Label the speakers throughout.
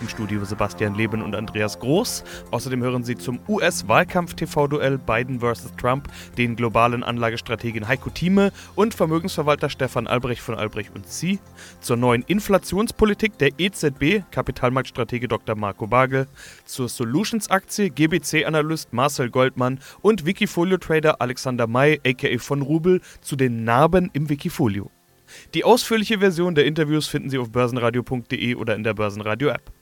Speaker 1: Im Studio Sebastian Leben und Andreas Groß. Außerdem hören Sie zum US-Wahlkampf-TV-Duell Biden vs. Trump den globalen Anlagestrategen Heiko Thieme und Vermögensverwalter Stefan Albrecht von Albrecht und Sie. Zur neuen Inflationspolitik der EZB Kapitalmarktstratege Dr. Marco Bagel. Zur Solutions-Aktie GBC-Analyst Marcel Goldmann und Wikifolio-Trader Alexander May aka von Rubel zu den Narben im Wikifolio. Die ausführliche Version der Interviews finden Sie auf börsenradio.de oder in der Börsenradio-App.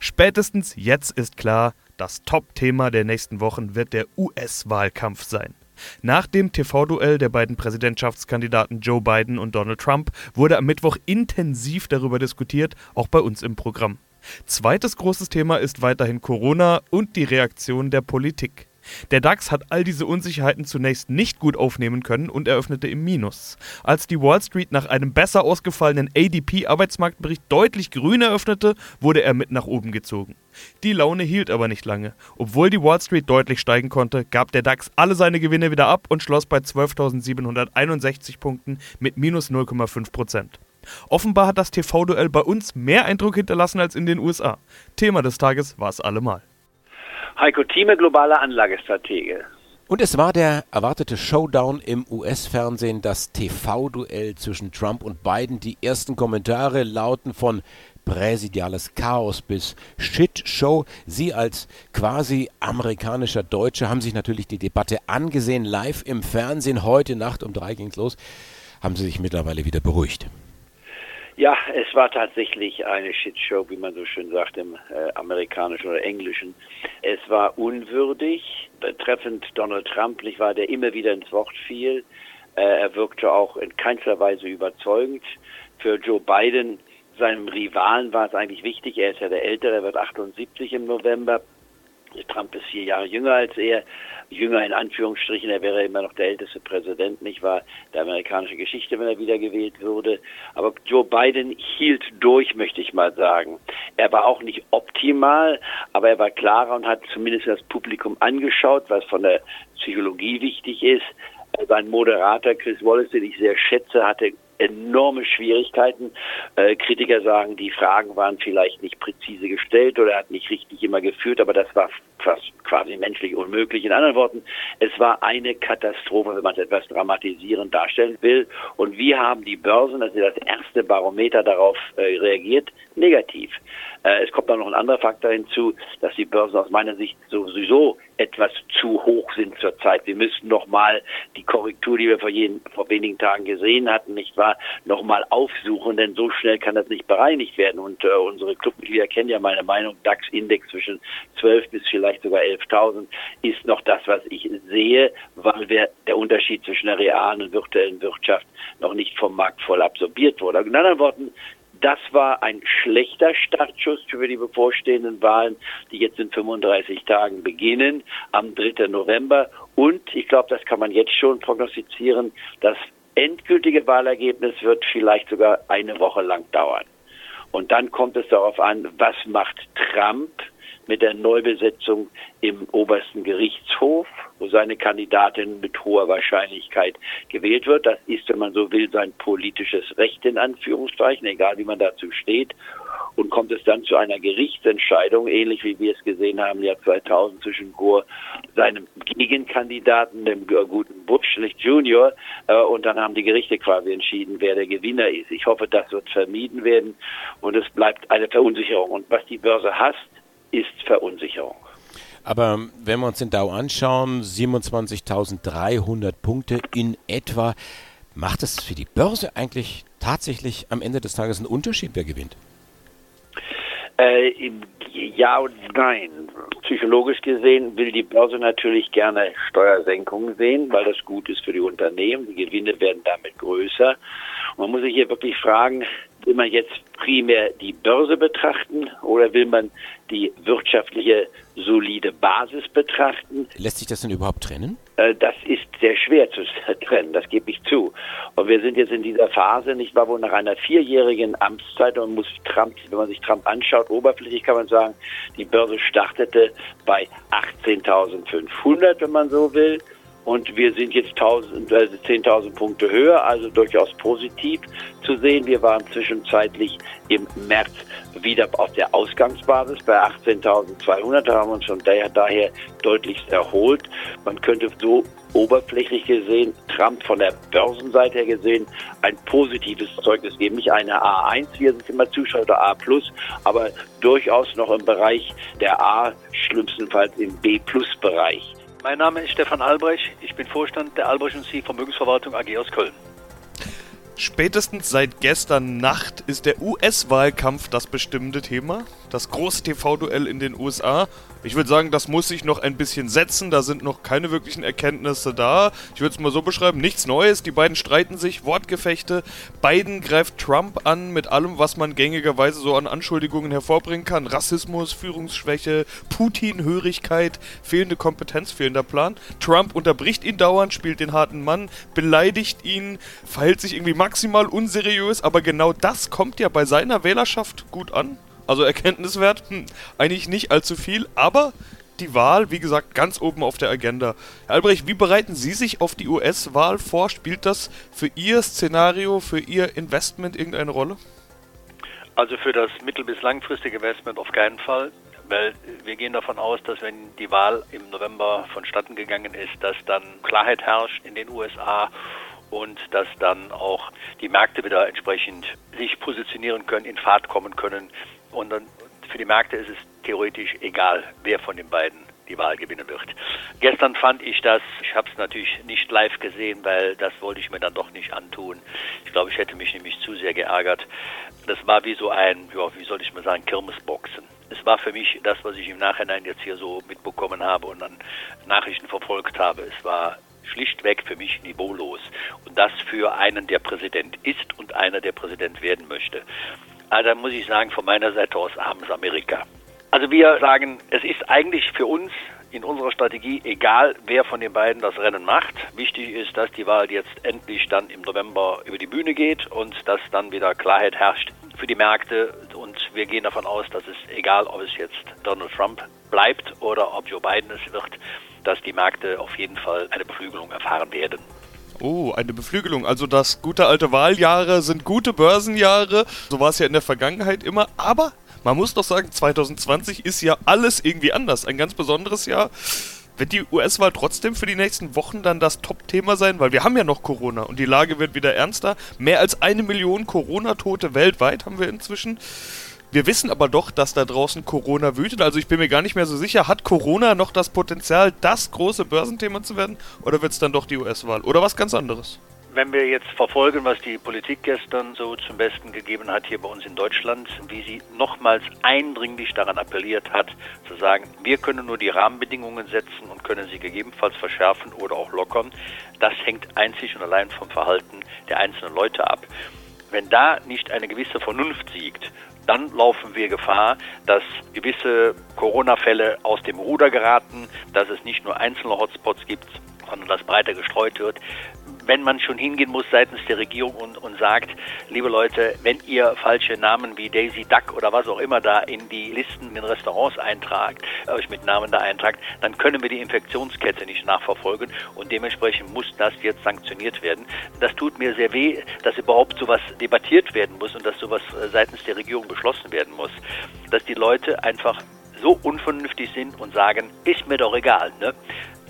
Speaker 1: Spätestens jetzt ist klar, das Top-Thema der nächsten Wochen wird der US-Wahlkampf sein. Nach dem TV-Duell der beiden Präsidentschaftskandidaten Joe Biden und Donald Trump wurde am Mittwoch intensiv darüber diskutiert, auch bei uns im Programm. Zweites großes Thema ist weiterhin Corona und die Reaktion der Politik. Der DAX hat all diese Unsicherheiten zunächst nicht gut aufnehmen können und eröffnete im Minus. Als die Wall Street nach einem besser ausgefallenen ADP-Arbeitsmarktbericht deutlich grün eröffnete, wurde er mit nach oben gezogen. Die Laune hielt aber nicht lange. Obwohl die Wall Street deutlich steigen konnte, gab der DAX alle seine Gewinne wieder ab und schloss bei 12.761 Punkten mit minus 0,5 Prozent. Offenbar hat das TV-Duell bei uns mehr Eindruck hinterlassen als in den USA. Thema des Tages war es allemal.
Speaker 2: Heiko Thieme, globaler Anlagestratege.
Speaker 3: Und es war der erwartete Showdown im US-Fernsehen, das TV-Duell zwischen Trump und Biden. Die ersten Kommentare lauten von präsidiales Chaos bis Shitshow. Sie als quasi amerikanischer Deutsche haben sich natürlich die Debatte angesehen, live im Fernsehen. Heute Nacht um drei ging es los. Haben Sie sich mittlerweile wieder beruhigt?
Speaker 2: Ja, es war tatsächlich eine Shitshow, wie man so schön sagt im äh, amerikanischen oder englischen. Es war unwürdig, betreffend Donald Trump, nicht wahr, der immer wieder ins Wort fiel. Äh, er wirkte auch in keinster Weise überzeugend. Für Joe Biden, seinem Rivalen, war es eigentlich wichtig. Er ist ja der Ältere, er wird 78 im November. Trump ist vier Jahre jünger als er, jünger in Anführungsstrichen, er wäre immer noch der älteste Präsident, nicht wahr, der amerikanischen Geschichte, wenn er wiedergewählt würde. Aber Joe Biden hielt durch, möchte ich mal sagen. Er war auch nicht optimal, aber er war klarer und hat zumindest das Publikum angeschaut, was von der Psychologie wichtig ist. Sein Moderator Chris Wallace, den ich sehr schätze, hatte enorme Schwierigkeiten. Äh, Kritiker sagen, die Fragen waren vielleicht nicht präzise gestellt oder er hat nicht richtig immer geführt, aber das war fast quasi menschlich unmöglich. In anderen Worten, es war eine Katastrophe, wenn man es etwas dramatisierend darstellen will. Und wir haben die Börsen, das ist das erste Barometer darauf äh, reagiert, negativ. Äh, es kommt auch noch ein anderer Faktor hinzu, dass die Börsen aus meiner Sicht sowieso etwas zu hoch sind zurzeit. Wir müssten noch mal die Korrektur, die wir vor, jeden, vor wenigen Tagen gesehen hatten, nicht wahr, noch mal aufsuchen, denn so schnell kann das nicht bereinigt werden. Und äh, unsere Clubmitglieder kennen ja meine Meinung, DAX-Index zwischen 12 bis vielleicht sogar 11.000 ist noch das, was ich sehe, weil wir, der Unterschied zwischen der realen und virtuellen Wirtschaft noch nicht vom Markt voll absorbiert wurde. In anderen Worten, das war ein schlechter Startschuss für die bevorstehenden Wahlen, die jetzt in 35 Tagen beginnen, am 3. November. Und ich glaube, das kann man jetzt schon prognostizieren, das endgültige Wahlergebnis wird vielleicht sogar eine Woche lang dauern. Und dann kommt es darauf an, was macht Trump mit der Neubesetzung im obersten Gerichtshof, wo seine Kandidatin mit hoher Wahrscheinlichkeit gewählt wird. Das ist, wenn man so will, sein politisches Recht in Anführungszeichen, egal wie man dazu steht. Und kommt es dann zu einer Gerichtsentscheidung, ähnlich wie wir es gesehen haben im Jahr 2000 zwischen Gore, seinem Gegenkandidaten, dem guten Bush, Junior, äh, und dann haben die Gerichte quasi entschieden, wer der Gewinner ist. Ich hoffe, das wird vermieden werden und es bleibt eine Verunsicherung. Und was die Börse hasst, ist Verunsicherung.
Speaker 3: Aber wenn wir uns den Dow anschauen, 27.300 Punkte in etwa, macht es für die Börse eigentlich tatsächlich am Ende des Tages einen Unterschied, wer gewinnt?
Speaker 2: Äh, ja und nein. Psychologisch gesehen will die Börse natürlich gerne Steuersenkungen sehen, weil das gut ist für die Unternehmen. Die Gewinne werden damit größer. Und man muss sich hier wirklich fragen, will man jetzt primär die Börse betrachten oder will man die wirtschaftliche solide Basis betrachten?
Speaker 3: Lässt sich das denn überhaupt trennen?
Speaker 2: Äh, das ist sehr schwer zu trennen, das gebe ich zu. Und wir sind jetzt in dieser Phase, nicht wahr, wo nach einer vierjährigen Amtszeit, und muss Trump, wenn man sich Trump anschaut, oberflächlich kann man sagen, die Börse startete bei 18.500, wenn man so will. Und wir sind jetzt 10.000 also 10.000 Punkte höher, also durchaus positiv zu sehen. Wir waren zwischenzeitlich im März wieder auf der Ausgangsbasis bei 18.200. Da haben wir uns schon daher, deutlichst erholt. Man könnte so oberflächlich gesehen, Trump von der Börsenseite her gesehen, ein positives Zeugnis geben. Nicht eine A1, wie er sich immer zuschaut, oder A+, aber durchaus noch im Bereich der A, schlimmstenfalls im B-Plus-Bereich.
Speaker 4: Mein Name ist Stefan Albrecht. Ich bin Vorstand der Albrecht und Sie Vermögensverwaltung AG aus Köln.
Speaker 1: Spätestens seit gestern Nacht ist der US-Wahlkampf das bestimmte Thema. Das große TV-Duell in den USA. Ich würde sagen, das muss sich noch ein bisschen setzen. Da sind noch keine wirklichen Erkenntnisse da. Ich würde es mal so beschreiben: nichts Neues. Die beiden streiten sich, Wortgefechte. Biden greift Trump an mit allem, was man gängigerweise so an Anschuldigungen hervorbringen kann: Rassismus, Führungsschwäche, Putin-Hörigkeit, fehlende Kompetenz, fehlender Plan. Trump unterbricht ihn dauernd, spielt den harten Mann, beleidigt ihn, verhält sich irgendwie maximal unseriös. Aber genau das kommt ja bei seiner Wählerschaft gut an. Also Erkenntniswert, hm, eigentlich nicht allzu viel, aber die Wahl, wie gesagt, ganz oben auf der Agenda. Herr Albrecht, wie bereiten Sie sich auf die US-Wahl vor? Spielt das für Ihr Szenario, für Ihr Investment irgendeine Rolle?
Speaker 4: Also für das mittel- bis langfristige Investment auf keinen Fall, weil wir gehen davon aus, dass wenn die Wahl im November vonstatten gegangen ist, dass dann Klarheit herrscht in den USA und dass dann auch die Märkte wieder entsprechend sich positionieren können, in Fahrt kommen können und dann für die Märkte ist es theoretisch egal, wer von den beiden die Wahl gewinnen wird. Gestern fand ich das, ich habe es natürlich nicht live gesehen, weil das wollte ich mir dann doch nicht antun. Ich glaube, ich hätte mich nämlich zu sehr geärgert. Das war wie so ein, ja, wie soll ich mal sagen, Kirmesboxen. Es war für mich das, was ich im Nachhinein jetzt hier so mitbekommen habe und dann Nachrichten verfolgt habe. Es war schlichtweg für mich niveaulos. Und das für einen, der Präsident ist und einer, der Präsident werden möchte. Also muss ich sagen, von meiner Seite aus abends Amerika. Also wir sagen, es ist eigentlich für uns in unserer Strategie egal, wer von den beiden das Rennen macht. Wichtig ist, dass die Wahl jetzt endlich dann im November über die Bühne geht und dass dann wieder Klarheit herrscht für die Märkte. Und wir gehen davon aus, dass es egal, ob es jetzt Donald Trump bleibt oder ob Joe Biden es wird, dass die Märkte auf jeden Fall eine Beflügelung erfahren werden.
Speaker 1: Oh, eine Beflügelung. Also das gute alte Wahljahre sind gute Börsenjahre. So war es ja in der Vergangenheit immer. Aber man muss doch sagen, 2020 ist ja alles irgendwie anders. Ein ganz besonderes Jahr. Wird die US-Wahl trotzdem für die nächsten Wochen dann das Top-Thema sein? Weil wir haben ja noch Corona und die Lage wird wieder ernster. Mehr als eine Million Corona-Tote weltweit haben wir inzwischen. Wir wissen aber doch, dass da draußen Corona wütet. Also ich bin mir gar nicht mehr so sicher, hat Corona noch das Potenzial, das große Börsenthema zu werden? Oder wird es dann doch die US-Wahl? Oder was ganz anderes?
Speaker 4: Wenn wir jetzt verfolgen, was die Politik gestern so zum Besten gegeben hat hier bei uns in Deutschland, wie sie nochmals eindringlich daran appelliert hat, zu sagen, wir können nur die Rahmenbedingungen setzen und können sie gegebenenfalls verschärfen oder auch lockern, das hängt einzig und allein vom Verhalten der einzelnen Leute ab. Wenn da nicht eine gewisse Vernunft siegt dann laufen wir Gefahr, dass gewisse Corona-Fälle aus dem Ruder geraten, dass es nicht nur einzelne Hotspots gibt, sondern dass breiter gestreut wird wenn man schon hingehen muss seitens der Regierung und, und sagt, liebe Leute, wenn ihr falsche Namen wie Daisy Duck oder was auch immer da in die Listen in Restaurants eintragt, euch mit Namen da eintragt, dann können wir die Infektionskette nicht nachverfolgen und dementsprechend muss das jetzt sanktioniert werden. Das tut mir sehr weh, dass überhaupt sowas debattiert werden muss und dass sowas äh, seitens der Regierung beschlossen werden muss. Dass die Leute einfach so unvernünftig sind und sagen, ist mir doch egal. Ne?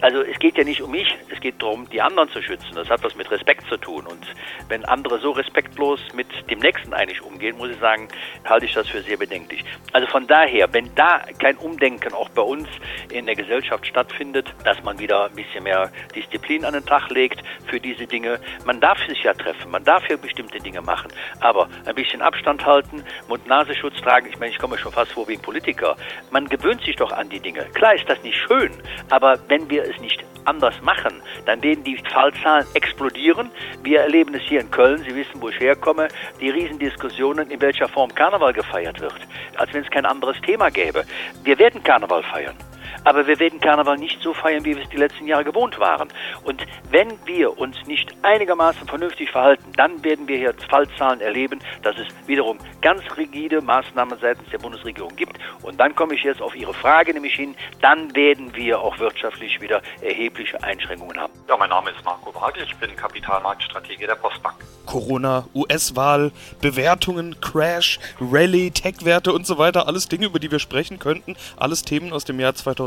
Speaker 4: Also es geht ja nicht um mich, es geht darum, die anderen zu schützen. Das hat was mit Respekt zu tun. Und wenn andere so respektlos mit dem Nächsten eigentlich umgehen, muss ich sagen, halte ich das für sehr bedenklich. Also von daher, wenn da kein Umdenken auch bei uns in der Gesellschaft stattfindet, dass man wieder ein bisschen mehr Disziplin an den Tag legt für diese Dinge. Man darf sich ja treffen, man darf ja bestimmte Dinge machen, aber ein bisschen Abstand halten, Mund-Nasenschutz tragen. Ich meine, ich komme schon fast vor wie ein Politiker. Man gewöhnt sich doch an die Dinge. Klar ist das nicht schön, aber wenn wir es es nicht anders machen, dann werden die Fallzahlen explodieren. Wir erleben es hier in Köln, Sie wissen, wo ich herkomme, die Riesendiskussionen, in welcher Form Karneval gefeiert wird, als wenn es kein anderes Thema gäbe. Wir werden Karneval feiern. Aber wir werden Karneval nicht so feiern, wie wir es die letzten Jahre gewohnt waren. Und wenn wir uns nicht einigermaßen vernünftig verhalten, dann werden wir hier Fallzahlen erleben, dass es wiederum ganz rigide Maßnahmen seitens der Bundesregierung gibt. Und dann komme ich jetzt auf Ihre Frage nämlich hin, dann werden wir auch wirtschaftlich wieder erhebliche Einschränkungen haben.
Speaker 5: Ja, mein Name ist Marco Wagel, ich bin Kapitalmarktstratege der Postbank.
Speaker 1: Corona, US-Wahl, Bewertungen, Crash, Rallye, Tech-Werte und so weiter, alles Dinge, über die wir sprechen könnten, alles Themen aus dem Jahr 2020,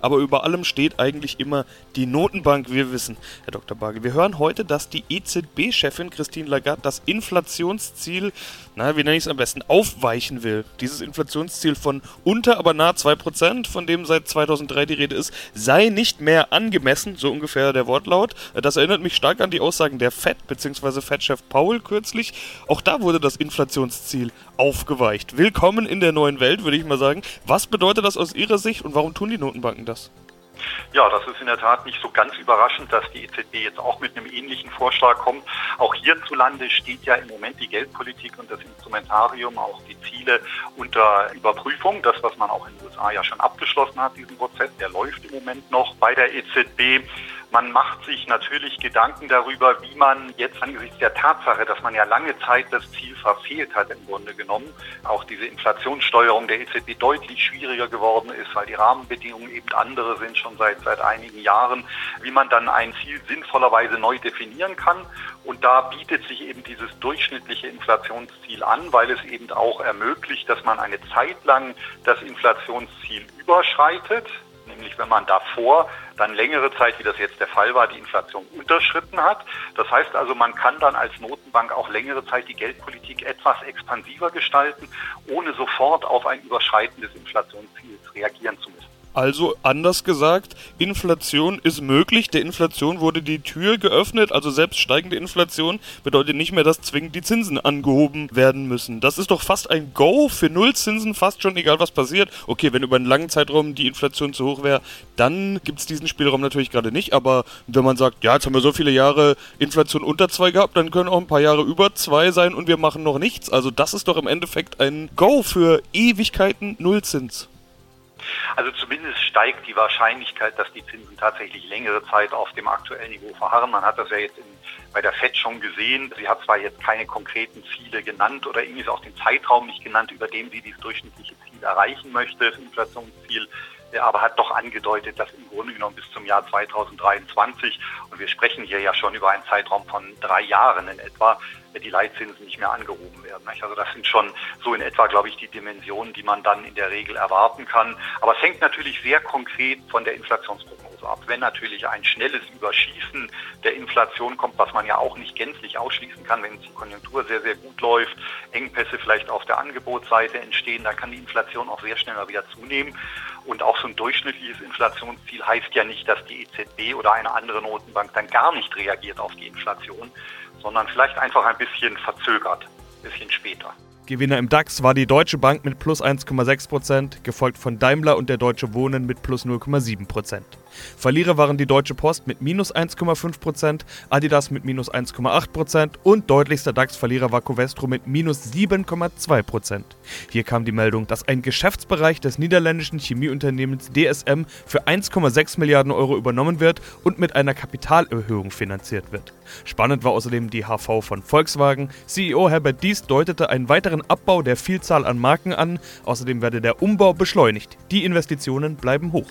Speaker 1: aber über allem steht eigentlich immer die Notenbank. Wir wissen, Herr Dr. Barge, wir hören heute, dass die EZB-Chefin Christine Lagarde das Inflationsziel, na, wie nenne ich es am besten, aufweichen will. Dieses Inflationsziel von unter, aber nahe 2%, von dem seit 2003 die Rede ist, sei nicht mehr angemessen, so ungefähr der Wortlaut. Das erinnert mich stark an die Aussagen der FED bzw. FED-Chef Paul kürzlich. Auch da wurde das Inflationsziel aufgeweicht. Willkommen in der neuen Welt, würde ich mal sagen. Was bedeutet das aus Ihrer Sicht und warum tun die Notenbanken das?
Speaker 5: Ja, das ist in der Tat nicht so ganz überraschend, dass die EZB jetzt auch mit einem ähnlichen Vorschlag kommt. Auch hierzulande steht ja im Moment die Geldpolitik und das Instrumentarium, auch die Ziele unter Überprüfung. Das, was man auch in den USA ja schon abgeschlossen hat, diesen Prozess, der läuft im Moment noch bei der EZB. Man macht sich natürlich Gedanken darüber, wie man jetzt angesichts der Tatsache, dass man ja lange Zeit das Ziel verfehlt hat, im Grunde genommen, auch diese Inflationssteuerung der EZB deutlich schwieriger geworden ist, weil die Rahmenbedingungen eben andere sind, schon seit, seit einigen Jahren, wie man dann ein Ziel sinnvollerweise neu definieren kann. Und da bietet sich eben dieses durchschnittliche Inflationsziel an, weil es eben auch ermöglicht, dass man eine Zeit lang das Inflationsziel überschreitet nämlich wenn man davor dann längere Zeit, wie das jetzt der Fall war, die Inflation unterschritten hat. Das heißt also, man kann dann als Notenbank auch längere Zeit die Geldpolitik etwas expansiver gestalten, ohne sofort auf ein Überschreiten des Inflationsziels reagieren zu müssen.
Speaker 1: Also anders gesagt, Inflation ist möglich. Der Inflation wurde die Tür geöffnet. Also selbst steigende Inflation bedeutet nicht mehr, dass zwingend die Zinsen angehoben werden müssen. Das ist doch fast ein Go für Nullzinsen, fast schon egal was passiert. Okay, wenn über einen langen Zeitraum die Inflation zu hoch wäre, dann gibt es diesen Spielraum natürlich gerade nicht. Aber wenn man sagt, ja, jetzt haben wir so viele Jahre Inflation unter 2 gehabt, dann können auch ein paar Jahre über 2 sein und wir machen noch nichts. Also das ist doch im Endeffekt ein Go für Ewigkeiten Nullzins.
Speaker 5: Also zumindest steigt die Wahrscheinlichkeit, dass die Zinsen tatsächlich längere Zeit auf dem aktuellen Niveau verharren. Man hat das ja jetzt in, bei der FED schon gesehen. Sie hat zwar jetzt keine konkreten Ziele genannt oder irgendwie auch den Zeitraum nicht genannt, über dem sie dieses durchschnittliche Ziel erreichen möchte, das Inflationsziel aber hat doch angedeutet, dass im Grunde genommen bis zum Jahr 2023, und wir sprechen hier ja schon über einen Zeitraum von drei Jahren in etwa, die Leitzinsen nicht mehr angehoben werden. Also das sind schon so in etwa, glaube ich, die Dimensionen, die man dann in der Regel erwarten kann. Aber es hängt natürlich sehr konkret von der Inflationsprognose ab. Wenn natürlich ein schnelles Überschießen der Inflation kommt, was man ja auch nicht gänzlich ausschließen kann, wenn die Konjunktur sehr, sehr gut läuft, Engpässe vielleicht auf der Angebotsseite entstehen, dann kann die Inflation auch sehr schnell mal wieder zunehmen. Und auch so ein durchschnittliches Inflationsziel heißt ja nicht, dass die EZB oder eine andere Notenbank dann gar nicht reagiert auf die Inflation, sondern vielleicht einfach ein bisschen verzögert, ein bisschen später.
Speaker 1: Gewinner im DAX war die Deutsche Bank mit plus 1,6%, gefolgt von Daimler und der Deutsche Wohnen mit plus 0,7%. Verlierer waren die Deutsche Post mit minus 1,5%, Adidas mit minus 1,8% und deutlichster DAX-Verlierer war Covestro mit minus 7,2%. Hier kam die Meldung, dass ein Geschäftsbereich des niederländischen Chemieunternehmens DSM für 1,6 Milliarden Euro übernommen wird und mit einer Kapitalerhöhung finanziert wird. Spannend war außerdem die HV von Volkswagen. CEO Herbert Dies deutete einen weiteren Abbau der Vielzahl an Marken an. Außerdem werde der Umbau beschleunigt. Die Investitionen bleiben hoch.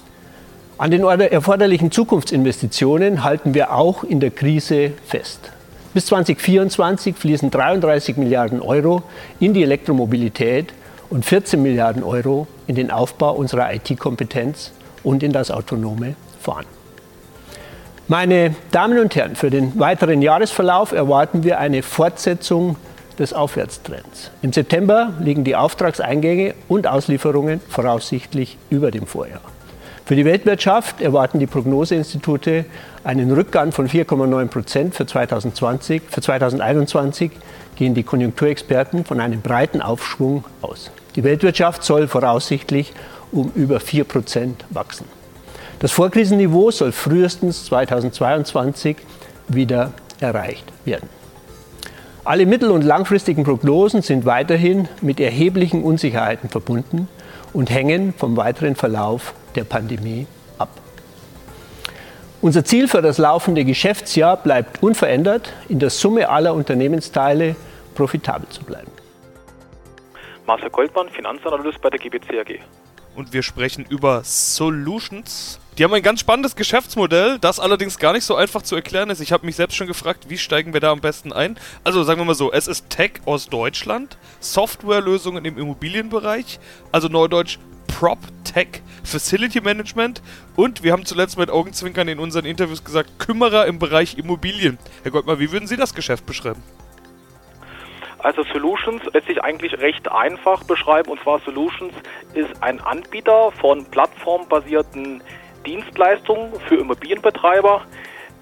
Speaker 6: An den erforderlichen Zukunftsinvestitionen halten wir auch in der Krise fest. Bis 2024 fließen 33 Milliarden Euro in die Elektromobilität und 14 Milliarden Euro in den Aufbau unserer IT-Kompetenz und in das autonome Fahren. Meine Damen und Herren, für den weiteren Jahresverlauf erwarten wir eine Fortsetzung des Aufwärtstrends. Im September liegen die Auftragseingänge und Auslieferungen voraussichtlich über dem Vorjahr. Für die Weltwirtschaft erwarten die Prognoseinstitute einen Rückgang von 4,9 Prozent für 2020. Für 2021 gehen die Konjunkturexperten von einem breiten Aufschwung aus. Die Weltwirtschaft soll voraussichtlich um über 4 Prozent wachsen. Das Vorkrisenniveau soll frühestens 2022 wieder erreicht werden. Alle mittel- und langfristigen Prognosen sind weiterhin mit erheblichen Unsicherheiten verbunden und hängen vom weiteren Verlauf der Pandemie ab. Unser Ziel für das laufende Geschäftsjahr bleibt unverändert, in der Summe aller Unternehmensteile profitabel zu bleiben.
Speaker 7: Marcel Goldmann, Finanzanalyst bei der GBC AG.
Speaker 1: Und wir sprechen über Solutions. Die haben ein ganz spannendes Geschäftsmodell, das allerdings gar nicht so einfach zu erklären ist. Ich habe mich selbst schon gefragt, wie steigen wir da am besten ein? Also sagen wir mal so, es ist Tech aus Deutschland, Softwarelösungen im Immobilienbereich, also Neudeutsch Prop Tech Facility Management und wir haben zuletzt mit Augenzwinkern in unseren Interviews gesagt, Kümmerer im Bereich Immobilien. Herr Goldmann, wie würden Sie das Geschäft beschreiben?
Speaker 7: Also Solutions lässt sich eigentlich recht einfach beschreiben und zwar Solutions ist ein Anbieter von plattformbasierten Dienstleistungen für Immobilienbetreiber.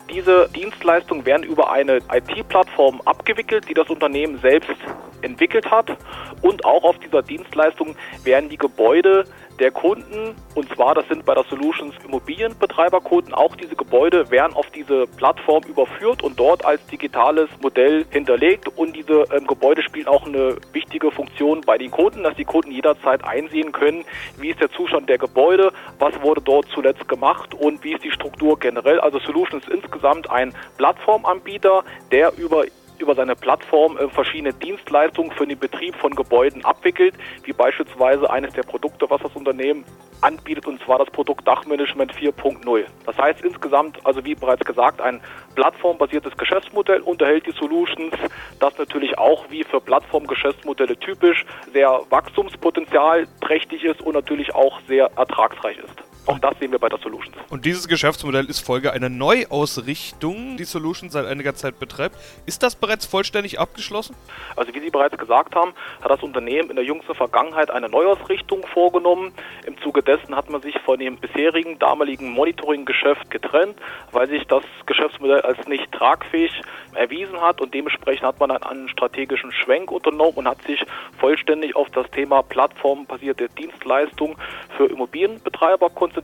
Speaker 7: Diese Dienstleistungen werden über eine IT-Plattform abgewickelt, die das Unternehmen selbst entwickelt hat. Und auch auf dieser Dienstleistung werden die Gebäude der Kunden, und zwar das sind bei der Solutions Immobilienbetreiberkunden, auch diese Gebäude werden auf diese Plattform überführt und dort als digitales Modell hinterlegt. Und diese ähm, Gebäude spielen auch eine wichtige Funktion bei den Kunden, dass die Kunden jederzeit einsehen können, wie ist der Zustand der Gebäude, was wurde dort zuletzt gemacht und wie ist die Struktur generell. Also Solutions ist insgesamt ein Plattformanbieter, der über über seine Plattform äh, verschiedene Dienstleistungen für den Betrieb von Gebäuden abwickelt, wie beispielsweise eines der Produkte, was das Unternehmen anbietet, und zwar das Produkt Dachmanagement 4.0. Das heißt insgesamt, also wie bereits gesagt, ein plattformbasiertes Geschäftsmodell unterhält die Solutions, das natürlich auch wie für Plattformgeschäftsmodelle typisch sehr wachstumspotenzial trächtig ist und natürlich auch sehr ertragsreich ist. Auch das sehen wir bei der Solutions.
Speaker 1: Und dieses Geschäftsmodell ist Folge einer Neuausrichtung, die Solutions seit einiger Zeit betreibt. Ist das bereits vollständig abgeschlossen?
Speaker 7: Also wie Sie bereits gesagt haben, hat das Unternehmen in der jüngsten Vergangenheit eine Neuausrichtung vorgenommen. Im Zuge dessen hat man sich von dem bisherigen damaligen Monitoring-Geschäft getrennt, weil sich das Geschäftsmodell als nicht tragfähig erwiesen hat und dementsprechend hat man einen strategischen Schwenk unternommen und hat sich vollständig auf das Thema plattformbasierte Dienstleistung für Immobilienbetreiber konzentriert.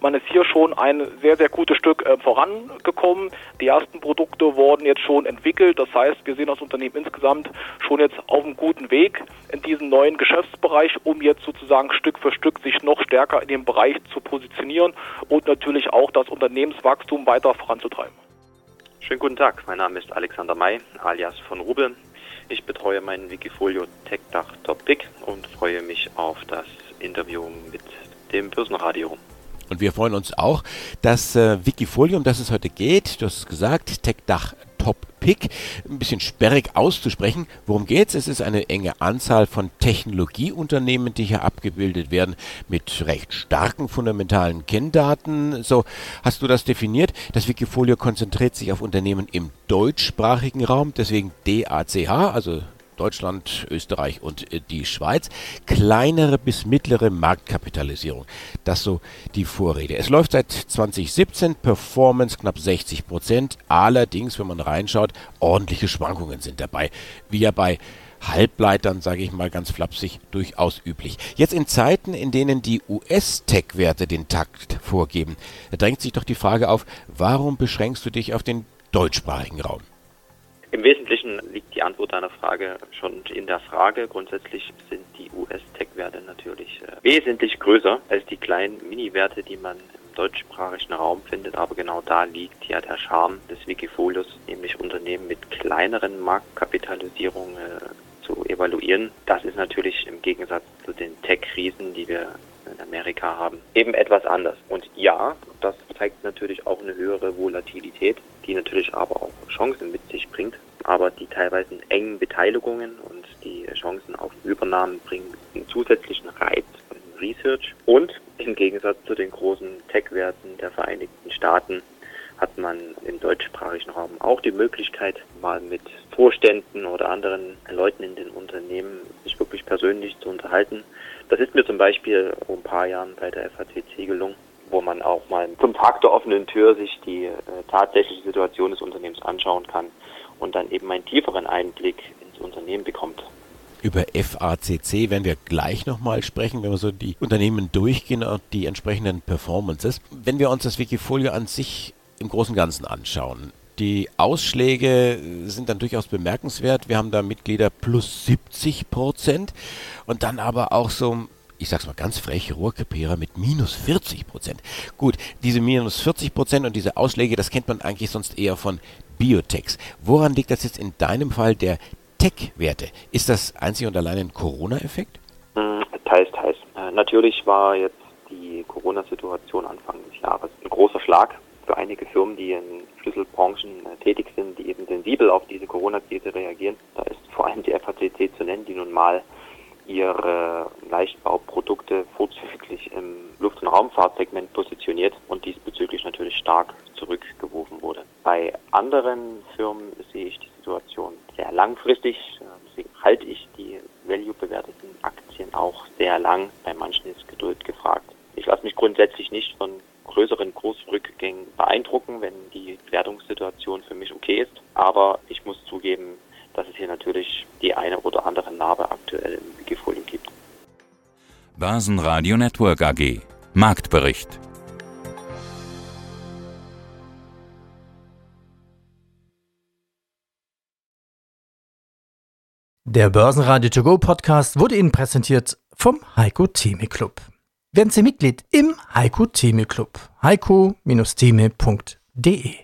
Speaker 7: Man ist hier schon ein sehr, sehr gutes Stück äh, vorangekommen. Die ersten Produkte wurden jetzt schon entwickelt. Das heißt, wir sehen das Unternehmen insgesamt schon jetzt auf einem guten Weg in diesem neuen Geschäftsbereich, um jetzt sozusagen Stück für Stück sich noch stärker in dem Bereich zu positionieren und natürlich auch das Unternehmenswachstum weiter voranzutreiben.
Speaker 8: Schönen guten Tag, mein Name ist Alexander May, alias von Rubel. Ich betreue meinen Wikifolio TechDach Top Pick und freue mich auf das Interview mit dem Börsenradio.
Speaker 3: Und wir freuen uns auch, dass äh, Wikifolio, um das es heute geht, du hast es gesagt, TechDach Top Pick, ein bisschen sperrig auszusprechen. Worum geht's? Es ist eine enge Anzahl von Technologieunternehmen, die hier abgebildet werden, mit recht starken fundamentalen Kenndaten. So hast du das definiert. Das Wikifolio konzentriert sich auf Unternehmen im deutschsprachigen Raum, deswegen DACH, also Deutschland, Österreich und äh, die Schweiz. Kleinere bis mittlere Marktkapitalisierung. Das so die Vorrede. Es läuft seit 2017, Performance knapp 60 Prozent. Allerdings, wenn man reinschaut, ordentliche Schwankungen sind dabei. Wie ja bei Halbleitern, sage ich mal ganz flapsig, durchaus üblich. Jetzt in Zeiten, in denen die US-Tech-Werte den Takt vorgeben, drängt sich doch die Frage auf, warum beschränkst du dich auf den deutschsprachigen Raum?
Speaker 8: Im Wesentlichen liegt die Antwort deiner Frage schon in der Frage. Grundsätzlich sind die US-Tech-Werte natürlich äh, wesentlich größer als die kleinen Mini-Werte, die man im deutschsprachigen Raum findet. Aber genau da liegt ja der Charme des Wikifolios, nämlich Unternehmen mit kleineren Marktkapitalisierungen äh, zu evaluieren. Das ist natürlich im Gegensatz zu den Tech-Riesen, die wir in Amerika haben, eben etwas anders. Und ja, das zeigt natürlich auch eine höhere Volatilität, die natürlich aber auch Chancen mit sich bringt. Aber die teilweise engen Beteiligungen und die Chancen auf Übernahmen bringen einen zusätzlichen Reiz im Research. Und im Gegensatz zu den großen Tech-Werten der Vereinigten Staaten hat man im deutschsprachigen Raum auch die Möglichkeit, mal mit Vorständen oder anderen Leuten in den Unternehmen sich wirklich persönlich zu unterhalten. Das ist mir zum Beispiel vor ein paar Jahren bei der FACC gelungen, wo man auch mal zum Tag der offenen Tür sich die äh, tatsächliche Situation des Unternehmens anschauen kann und dann eben einen tieferen Einblick ins Unternehmen bekommt.
Speaker 3: Über FACC werden wir gleich nochmal sprechen, wenn wir so die Unternehmen durchgehen und die entsprechenden Performances. Wenn wir uns das Wikifolio an sich im Großen und Ganzen anschauen, die Ausschläge sind dann durchaus bemerkenswert. Wir haben da Mitglieder plus 70 Prozent und dann aber auch so ich sag's mal ganz frech, Rohrkrepierer mit minus 40 Prozent. Gut, diese minus 40 Prozent und diese Ausschläge, das kennt man eigentlich sonst eher von Biotechs. Woran liegt das jetzt in deinem Fall der Tech-Werte? Ist das einzig und allein ein Corona-Effekt?
Speaker 8: Hm, teils, teils. Äh, natürlich war jetzt die Corona-Situation Anfang des Jahres ein großer Schlag für einige Firmen, die in Schlüsselbranchen äh, tätig sind, die eben sensibel auf diese Corona-Krise reagieren. Da ist vor allem die FACC zu nennen, die nun mal ihre Leichtbauprodukte vorzüglich im Luft- und Raumfahrtsegment positioniert und diesbezüglich natürlich stark zurückgeworfen wurde. Bei anderen Firmen sehe ich die Situation sehr langfristig. Deswegen halte ich die value-bewerteten Aktien auch sehr lang. Bei manchen ist Geduld gefragt. Ich lasse mich grundsätzlich nicht von größeren Kursrückgängen beeindrucken, wenn die Wertungssituation für mich okay ist. Aber ich muss zugeben, dass es hier natürlich die eine oder andere Narbe aktuell im Wikifolio gibt.
Speaker 9: Börsenradio Network AG Marktbericht
Speaker 10: Der Börsenradio To Go Podcast wurde Ihnen präsentiert vom Heiko Theme Club. Werden Sie Mitglied im Heiko Theme Club. heiko-theme.de